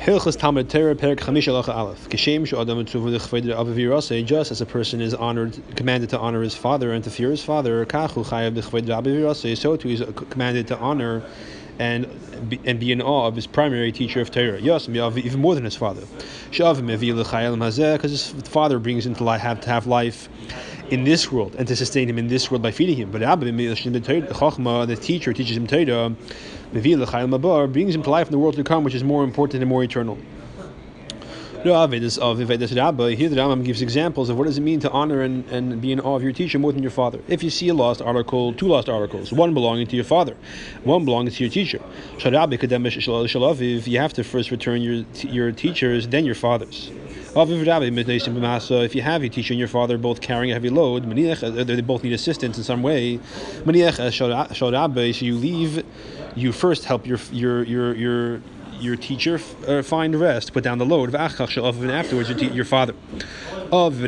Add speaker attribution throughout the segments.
Speaker 1: Hilchas Talmud Torah Perik Chamish Halacha Aleph. Kishem l'chveder avivirase. Just as a person is honored, commanded to honor his father and to fear his father, kachu chayav avivirase. So too is commanded to honor and and be in awe of his primary teacher of Torah. Yes, even more than his father. Because his father brings him to life, have to have life in this world and to sustain him in this world by feeding him. But the teacher teaches him Torah brings him to life in the world to come, which is more important and more eternal. Here the Rambam gives examples of what does it mean to honor and, and be in awe of your teacher more than your father. If you see a lost article, two lost articles, one belonging to your father, one belonging to your teacher. You have to first return your your teachers, then your fathers. If you have your teacher and your father both carrying a heavy load, they both need assistance in some way. So you leave you first help your your your your your teacher uh, find rest, put down the load. And afterwards, your, te- your father. Of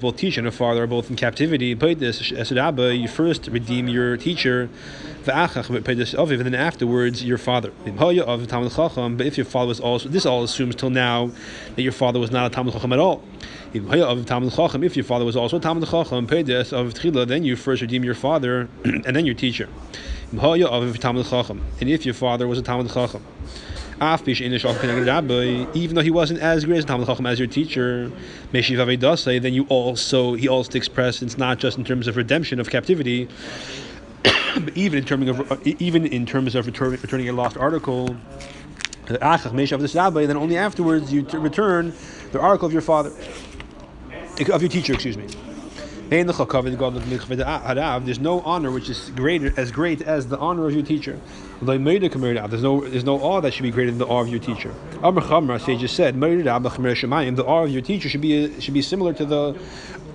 Speaker 1: both teacher and father are both in captivity. You first redeem your teacher, and then afterwards your father. But if your father was also, this all assumes till now that your father was not a Talmud Chacham at all. If your father was also a Talmud Chacham, then you first redeem your father and then your teacher. And if your father was a Talmud Chacham, even though he wasn't as great as Talmud Chacham as your teacher, then you also he also express it's not just in terms of redemption of captivity, but even in terms of uh, even in terms of return, returning a lost article. Then only afterwards you return the article of your father, of your teacher. Excuse me. There's no honor which is greater as great as the honor of your teacher. There's no there's no awe that should be greater than the awe of your teacher. Amr sages said, the awe of your teacher should be should be similar to the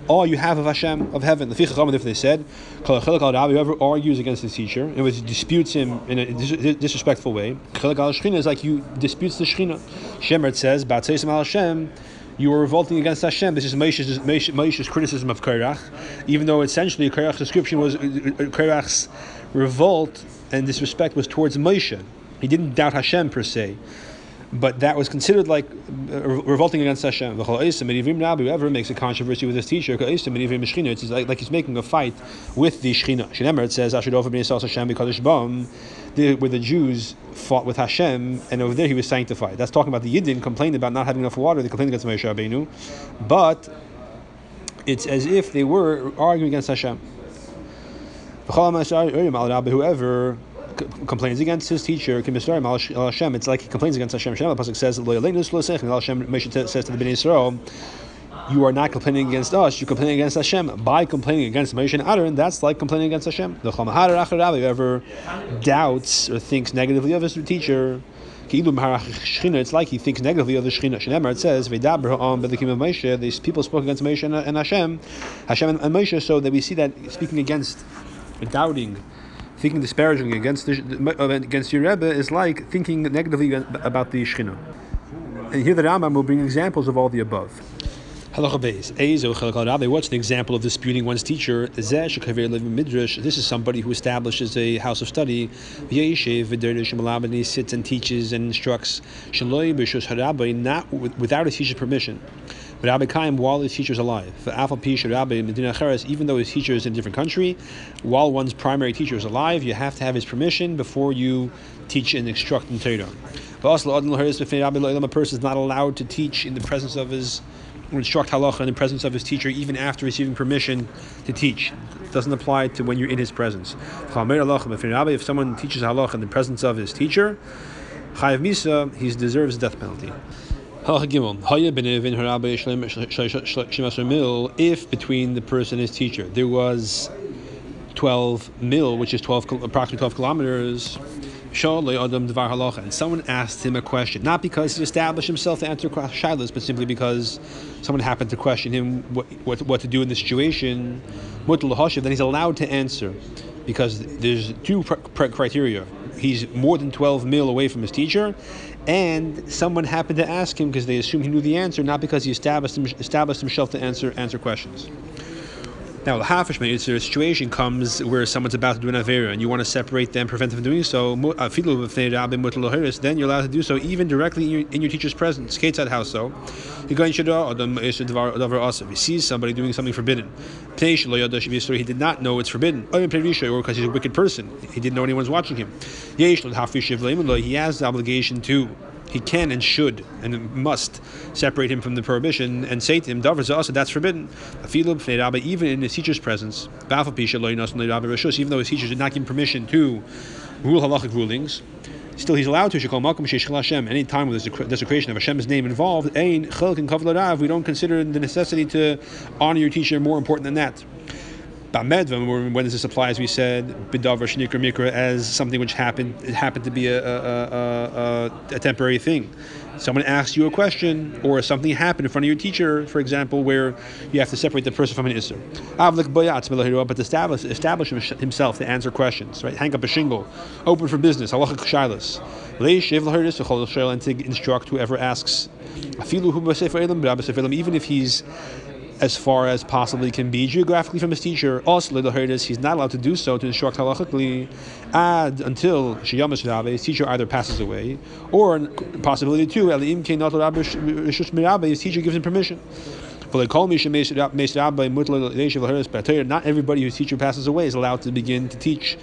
Speaker 1: awe you have of Hashem of heaven. The if they said, whoever argues against his teacher and which disputes him in a disrespectful way, is like you disputes the Shechina. Shemert says, you were revolting against Hashem. This is Moshe's, criticism of Korach, even though essentially Korach's description was Korach's revolt and disrespect was towards Moshe. He didn't doubt Hashem per se, but that was considered like uh, revolting against Hashem. Whoever makes a controversy with his teacher, it's like, like he's making a fight with the Shechina. It says, I should offer Hashem because the, where the Jews fought with Hashem, and over there he was sanctified. That's talking about the Yidden complained about not having enough water. They complained against Moshe Rabbeinu, but it's as if they were arguing against Hashem. Whoever complains against his teacher, it's like he complains against Hashem. The pasuk says, Hashem says to the Bnei Yisrael you are not complaining against us, you're complaining against Hashem. By complaining against Moshe and Aaron, that's like complaining against Hashem. The Khamahar Ahrab, Whoever doubts or thinks negatively of his teacher, it's like he thinks negatively of the Shechina. Shemar it says, "V'daber ha'am b'lekim of Moshe, these people spoke against Moshe and Hashem, Hashem and Moshe, so that we see that speaking against, doubting, thinking disparagingly against the, against your Rebbe is like thinking negatively about the Shechina. And here the Rambam will bring examples of all the above. What's an example of disputing one's teacher? This is somebody who establishes a house of study. Sits and teaches and instructs not without his teacher's permission. But Rabbi Kaim, while his teacher is alive, even though his teacher is in a different country, while one's primary teacher is alive, you have to have his permission before you teach and instruct in Torah. A person is not allowed to teach in the presence of his instruct halacha in the presence of his teacher, even after receiving permission to teach. It doesn't apply to when you're in his presence. If someone teaches halacha in the presence of his teacher, misa, he deserves death penalty. If between the person and his teacher there was 12 mil, which is 12, approximately 12 kilometers, and someone asked him a question, not because he established himself to answer shilas, but simply because someone happened to question him what, what, what to do in the situation, then he's allowed to answer because there's two criteria. He's more than 12 mil away from his teacher, and someone happened to ask him because they assume he knew the answer, not because he established, him, established himself to answer answer questions. Now, the hafish a situation comes where someone's about to do an avera and you want to separate them, prevent them from doing so. Uh, then you're allowed to do so even directly in your, in your teacher's presence. Ketzad how so? He sees somebody doing something forbidden. He did not know it's forbidden, or because he's a wicked person. He didn't know anyone's watching him. He has the obligation to he can and should and must separate him from the prohibition and say to him, also that's forbidden. Even in his teacher's presence, even though his teacher did not give him permission to rule halachic rulings, still he's allowed to. Any time there's a desecration of Hashem's name involved, we don't consider the necessity to honor your teacher more important than that. Bamedva, when does this apply? As we said, bidavar shnikra mikra as something which happened. It happened to be a, a, a, a, temporary thing. Someone asks you a question, or something happened in front of your teacher, for example, where you have to separate the person from an isser. But establish, establish himself to answer questions. Right, hang up a shingle, open for business. Halachic shilas. And to instruct whoever asks, even if he's as far as possibly can be geographically from his teacher. Also, he's not allowed to do so to instruct halachically ad until his teacher either passes away, or possibility two, his teacher gives him permission. Not everybody whose teacher passes away is allowed to begin to teach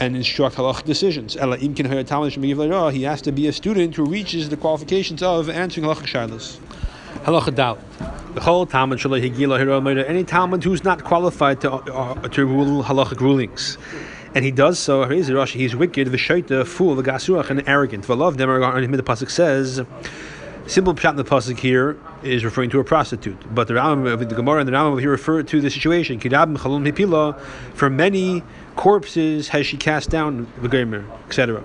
Speaker 1: and instruct halachic decisions. He has to be a student who reaches the qualifications of answering halachic shilas. Halacha dal. Any Talmud who's not qualified to uh, to rule halachic rulings. And he does so. He's wicked, the shaita, fool, the gasuach, and arrogant. V'lov the pasuk says. Simple pshat in the pasuk here is referring to a prostitute, but the Rambam, the Gemara and the Rambam here refer to the situation. For many corpses has she cast down the gamer, etc.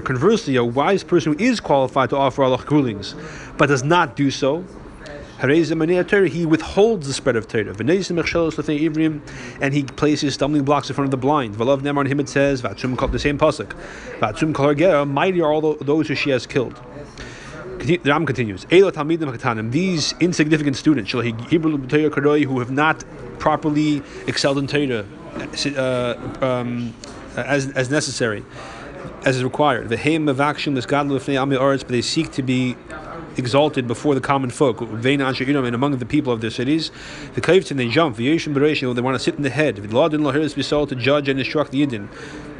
Speaker 1: Conversely, a wise person who is qualified to offer Allah rulings, but does not do so, he withholds the spread of Torah. And he places stumbling blocks in front of the blind. Valav Nemar him it says, the same pasuk. Mighty are all those who she has killed. The Ram continues. These insignificant students, who have not properly excelled in Torah uh, um, as, as necessary, as is required. The but they seek to be exalted before the common folk, and among the people of their cities. The kaivtin they jump, they want to sit in the head. to judge and instruct the Yidden,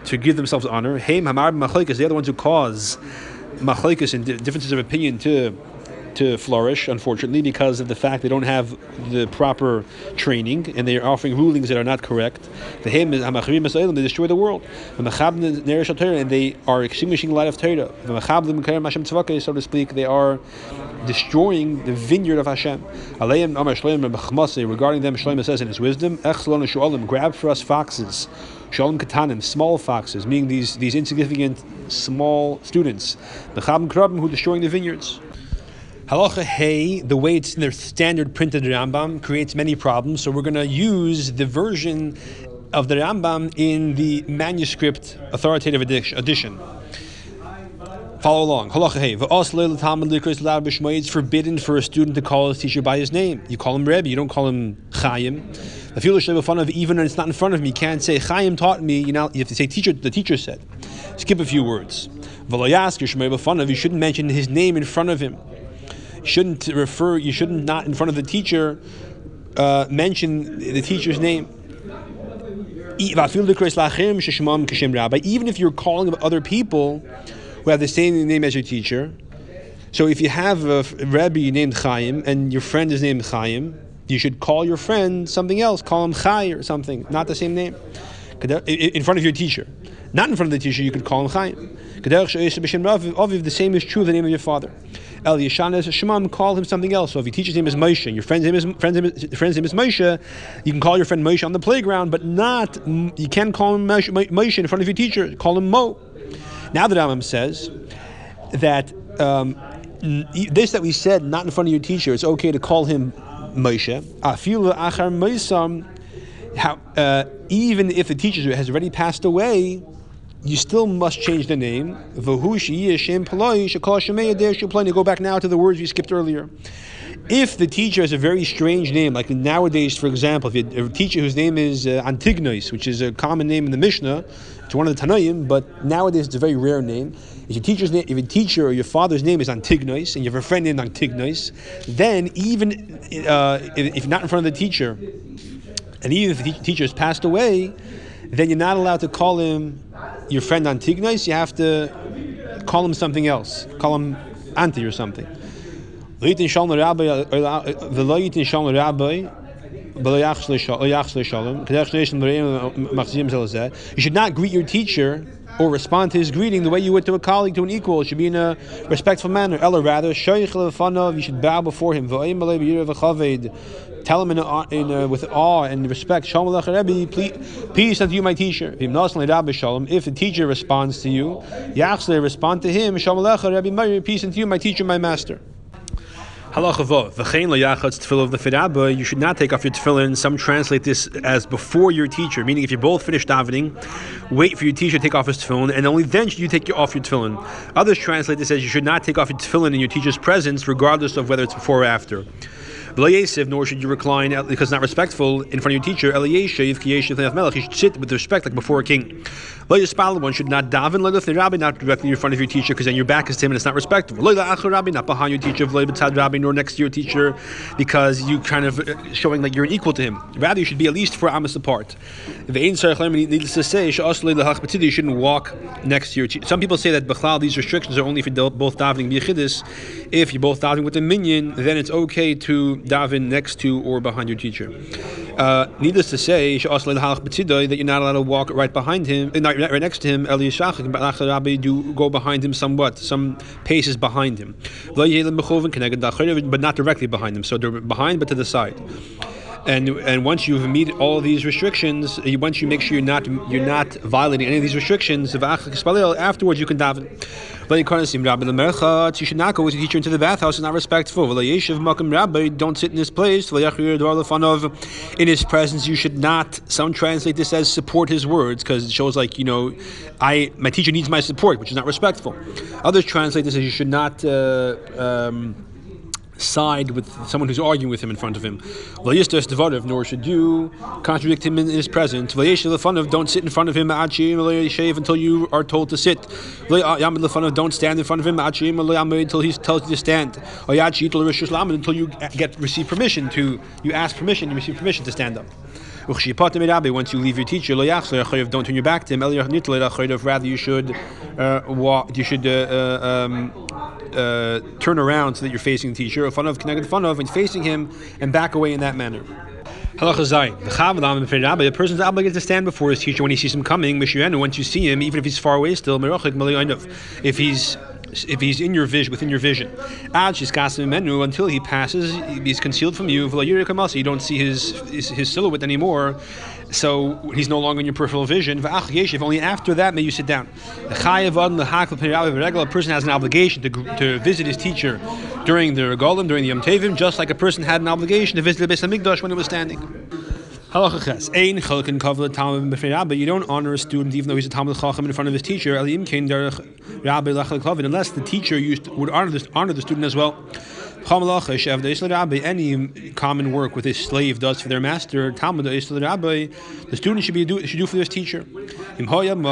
Speaker 1: to give themselves honor. They're the ones who cause machlekes and differences of opinion to to flourish, unfortunately, because of the fact they don't have the proper training and they are offering rulings that are not correct. The they destroy the world. And they are extinguishing the light of Torah. So to speak, they are destroying the vineyard of Hashem. Regarding them, Shlomo says in his wisdom, grab for us foxes. shualim ketanim, small foxes, meaning these, these insignificant small students. The who are destroying the vineyards. Halacha Hey, the way it's in their standard printed Rambam, creates many problems. So we're going to use the version of the Rambam in the manuscript authoritative edition. Follow along. Halacha Hey, it's forbidden for a student to call his teacher by his name. You call him Rebbe, you don't call him Chaim. If you look fun of even when it's not in front of me, you can't say Chaim taught me. You know, you have to say teacher. The teacher said. Skip a few words. You shouldn't mention his name in front of him. Shouldn't refer. You shouldn't not in front of the teacher uh, mention the teacher's name. Even if you're calling other people who have the same name as your teacher. So if you have a rabbi named Chaim and your friend is named Chaim, you should call your friend something else. Call him Chai or something, not the same name. In front of your teacher. Not in front of the teacher, you could call him Chaim. The same is true of the name of your father. El Yeshanes Shemam, call him something else. So if your teacher's name is Moshe, and your friend's name is friend's name is, friend's name is Moshe, you can call your friend Moshe on the playground, but not you can't call him Moshe, Moshe in front of your teacher. Call him Mo. Now the Rambam says that um, this that we said not in front of your teacher, it's okay to call him Moshe. Uh, even if the teacher has already passed away, you still must change the name. Go back now to the words we skipped earlier. If the teacher has a very strange name, like nowadays, for example, if you have a teacher whose name is uh, Antignos, which is a common name in the Mishnah, it's one of the Tanoim, but nowadays it's a very rare name. If your teacher's name, if your teacher or your father's name is Antignos, and you have a friend named Antignos, then even uh, if, if not in front of the teacher, and even if the teacher has passed away, then you're not allowed to call him your friend Antignos. You have to call him something else. Call him Anti or something. You should not greet your teacher or respond to his greeting the way you would to a colleague, to an equal. It should be in a respectful manner. Ella rather, you should bow before him. Tell him in, a, in a, with awe and respect. Shalom Aleichem Rebbe, peace unto you, my teacher. If the teacher responds to you, respond to him. Sha'ma'lah, Rabbi, peace unto you, my teacher, my master. You should not take off your tefillin. Some translate this as before your teacher, meaning if you're both finish davening, wait for your teacher to take off his tefillin, and only then should you take off your tefillin. Others translate this as you should not take off your tefillin in your teacher's presence, regardless of whether it's before or after nor should you recline because it's not respectful in front of your teacher. You should sit with respect like before a king. One should not daven le'lefnei rabbi, not directly in front of your teacher because then your back is to him and it's not respectful. Not behind your teacher, nor next to your teacher because you kind of uh, showing like you're an equal to him. Rather, you should be at least four amas apart. Needless to say, you shouldn't walk next to your teacher. Some people say that these restrictions are only for both davening bichidis. If you're both davening with a minyan, then it's okay to daven next to or behind your teacher. Uh, needless to say, that you're not allowed to walk right behind him, uh, not right next to him. Do go behind him somewhat, some paces behind him, but not directly behind him. So they're behind, but to the side and and once you've meet all of these restrictions, once you make sure you're not you're not violating any of these restrictions, afterwards you can daven. You should not go with your teacher into the bathhouse and not respectful. Don't sit in his place. In his presence, you should not. Some translate this as support his words because it shows like you know, I my teacher needs my support, which is not respectful. Others translate this as you should not. Uh, um, side with someone who's arguing with him in front of him. Nor should you contradict him in his presence. Don't sit in front of him until you are told to sit. Don't stand in front of him until he tells you to stand. Until you get receive permission to you ask permission, you receive permission to stand up. Once you leave your teacher, don't turn your back to him. Rather, you should uh, walk. You should uh, uh, um, uh, turn around so that you're facing the teacher, fun of connected fun of, and facing him, and back away in that manner. The person is obligated to stand before his teacher when he sees him coming. Once you see him, even if he's far away still, if he's if he's in your vision, within your vision. Until he passes, he's concealed from you. You don't see his, his, his silhouette anymore. So he's no longer in your peripheral vision. If only after that may you sit down. A person has an obligation to, to visit his teacher during the regalim, during the Yom Tevim, just like a person had an obligation to visit the Beis Hamikdash when it was standing. Halacha Ein chalkin kavla talmud b'fnei rabbi. You don't honor a student even though he's a talmud chacham in front of his teacher. Elim kein derech rabbi lachal unless the teacher used would honor the, honor the student as well. Any common work with a slave does for their master, the student should be do should do for his teacher. However,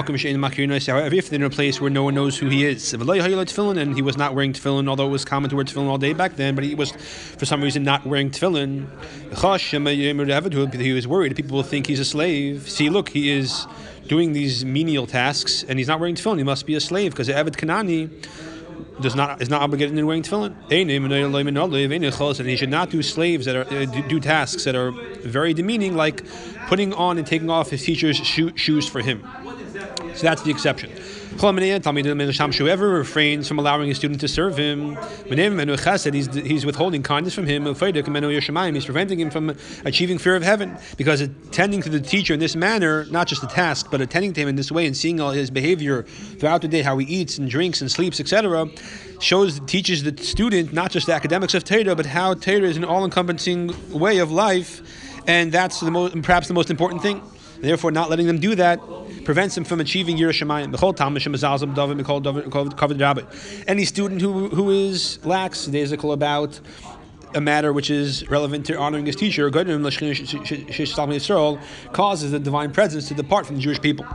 Speaker 1: if they're in a place where no one knows who he is, and he was not wearing tefillin, although it was common to wear tefillin all day back then, but he was for some reason not wearing tefillin. He was worried people will think he's a slave. See, look, he is doing these menial tasks, and he's not wearing tefillin. He must be a slave because Eved Kanani does not is not obligated in wearing tefillin. And he should not do slaves that are uh, do tasks that are very demeaning, like putting on and taking off his teacher's shoe, shoes for him. So that's the exception. Whoever refrains from allowing a student to serve him, he's, he's withholding kindness from him. He's preventing him from achieving fear of heaven because attending to the teacher in this manner, not just the task, but attending to him in this way and seeing all his behavior throughout the day, how he eats and drinks and sleeps, etc., shows teaches the student not just the academics of Torah, but how Torah is an all-encompassing way of life, and that's the perhaps the most important thing. Therefore, not letting them do that prevents him from achieving yiras shamayim. Any student who who is lax, daisical about a matter which is relevant to honoring his teacher, causes the divine presence to depart from the Jewish people.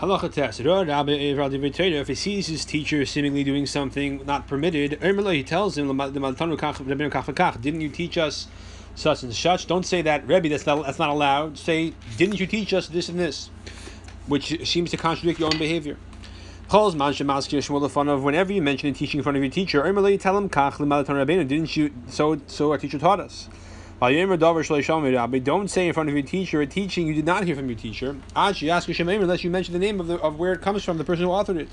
Speaker 1: Test. Eh, if he sees his teacher seemingly doing something not permitted, he tells him, Didn't you teach us such and such? Don't say that, Rebbe, that's not, that's not allowed. Say, Didn't you teach us this and this? Which seems to contradict your own behavior. Whenever you mention a teaching in front of your teacher, Didn't you? So, so our teacher taught us. Don't say in front of your teacher a teaching you did not hear from your teacher. Unless you mention the name of, the, of where it comes from, the person who authored it,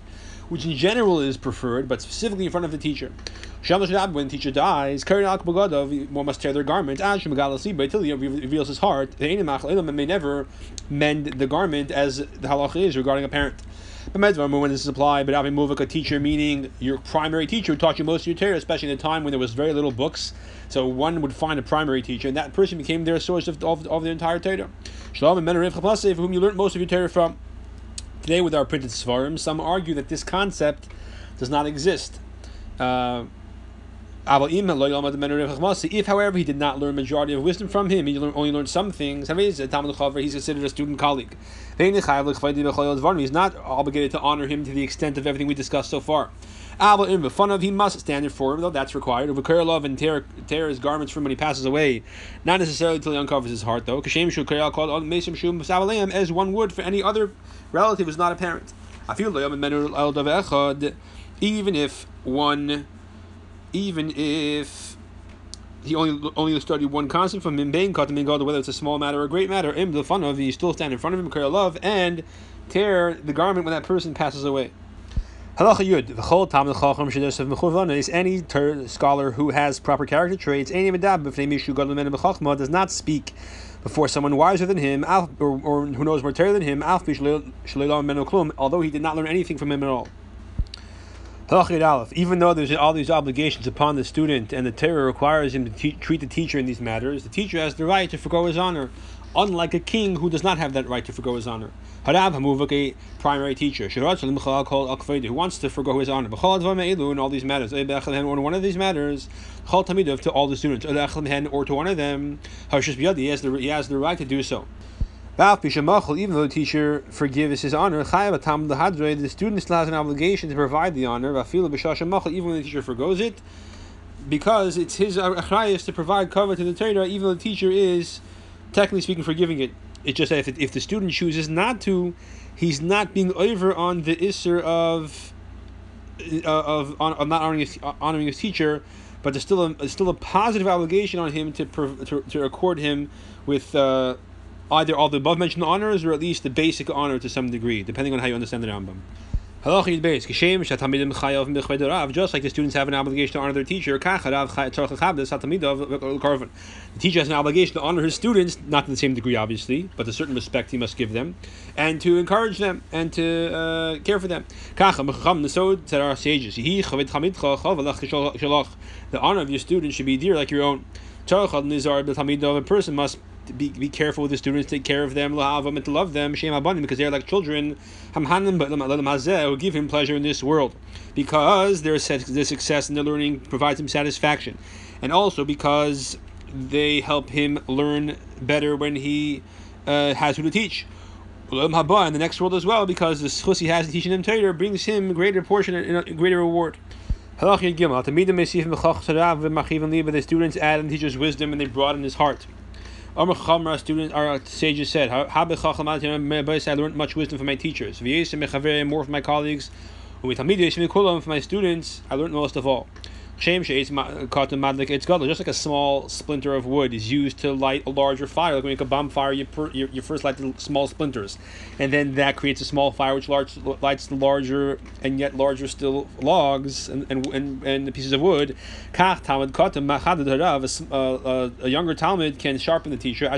Speaker 1: which in general is preferred, but specifically in front of the teacher. When the teacher dies, one must tear their garment until he reveals his heart. They may never mend the garment as the halacha is regarding a parent. But Medvar, when this is applied, but having a teacher, meaning your primary teacher who taught you most of your Torah, especially in a time when there was very little books. So one would find a primary teacher, and that person became their source of, of, of the entire Torah. Shalom and Men whom you learned most of your Torah from. Today, with our printed Svarim, some argue that this concept does not exist. Uh, if, however, he did not learn majority of wisdom from him, he only learned some things, he's considered a student colleague. He's not obligated to honor him to the extent of everything we discussed so far. In fun of he must stand in for him, though that's required. Of love and tear, tear his garments from when he passes away, not necessarily until he uncovers his heart, though. As one would for any other relative who's not a parent. Even if one even if he only only studied one constant from him, being caught whether it's a small matter or a great matter, im the fun of you still stand in front of him, carry love, and tear the garment when that person passes away. Halacha Yud, v'chol tam l'chacham shedesav mechuvana is any ter- scholar who has proper character traits, any medab b'fnei mishu gadol men b'chachma does not speak before someone wiser than him, or, or who knows more Torah than him, although he did not learn anything from him at all. Even though there's all these obligations upon the student and the Torah requires him to te- treat the teacher in these matters, the teacher has the right to forego his honor, unlike a king who does not have that right to forego his honor. Harav Hamuvak, a primary teacher, who wants to forego his honor. In all these matters, or one of these matters, to all the students, or to one of them, he has the, he has the right to do so. Even though the teacher forgives his honor, the student still has an obligation to provide the honor, even when the teacher forgoes it, because it's his uh, achrayas to provide cover to the Torah, even though the teacher is, technically speaking, forgiving it. It's just that if, it, if the student chooses not to, he's not being over on the isser of uh, of, of not honoring his, honoring his teacher, but there's still a, still a positive obligation on him to, to, to accord him with. Uh, either all the above mentioned honors or at least the basic honor to some degree, depending on how you understand the Rambam. Just like the students have an obligation to honor their teacher, the teacher has an obligation to honor his students, not to the same degree, obviously, but a certain respect he must give them, and to encourage them and to uh, care for them. So said our sages. The honor of your students should be dear like your own. A person must be, be careful with the students, take care of them, and to love them, because they're like children, who give him pleasure in this world, because their success in their learning provides him satisfaction, and also because they help him learn better when he uh, has who to teach. In the next world as well, because the schus he has in teaching them Torah brings him greater portion and greater reward. The students add and teachers wisdom and they broaden his heart. Our students, our uh, sages said, I learned much wisdom from my teachers. More from my colleagues. From my students, I learned most of all. It's just like a small splinter of wood is used to light a larger fire. Like when you make a bonfire, you, per, you, you first light the small splinters, and then that creates a small fire which large, lights the larger and yet larger still logs and, and, and, and the pieces of wood. A, uh, uh, a younger Talmud can sharpen the teacher.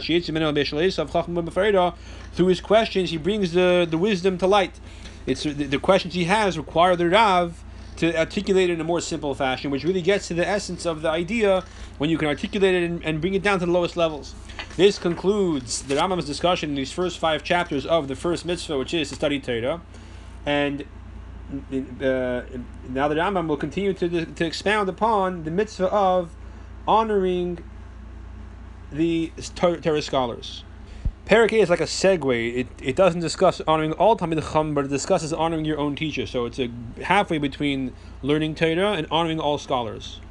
Speaker 1: Through his questions, he brings the, the wisdom to light. It's the, the questions he has require the Rav to articulate it in a more simple fashion, which really gets to the essence of the idea when you can articulate it and, and bring it down to the lowest levels. This concludes the Rambam's discussion in these first five chapters of the first mitzvah, which is to study Torah. And uh, now the Rambam will continue to, to expound upon the mitzvah of honoring the Torah scholars. Parak is like a segue. It, it doesn't discuss honoring all Talmid Chum, but it discusses honoring your own teacher. So it's a halfway between learning Torah and honoring all scholars.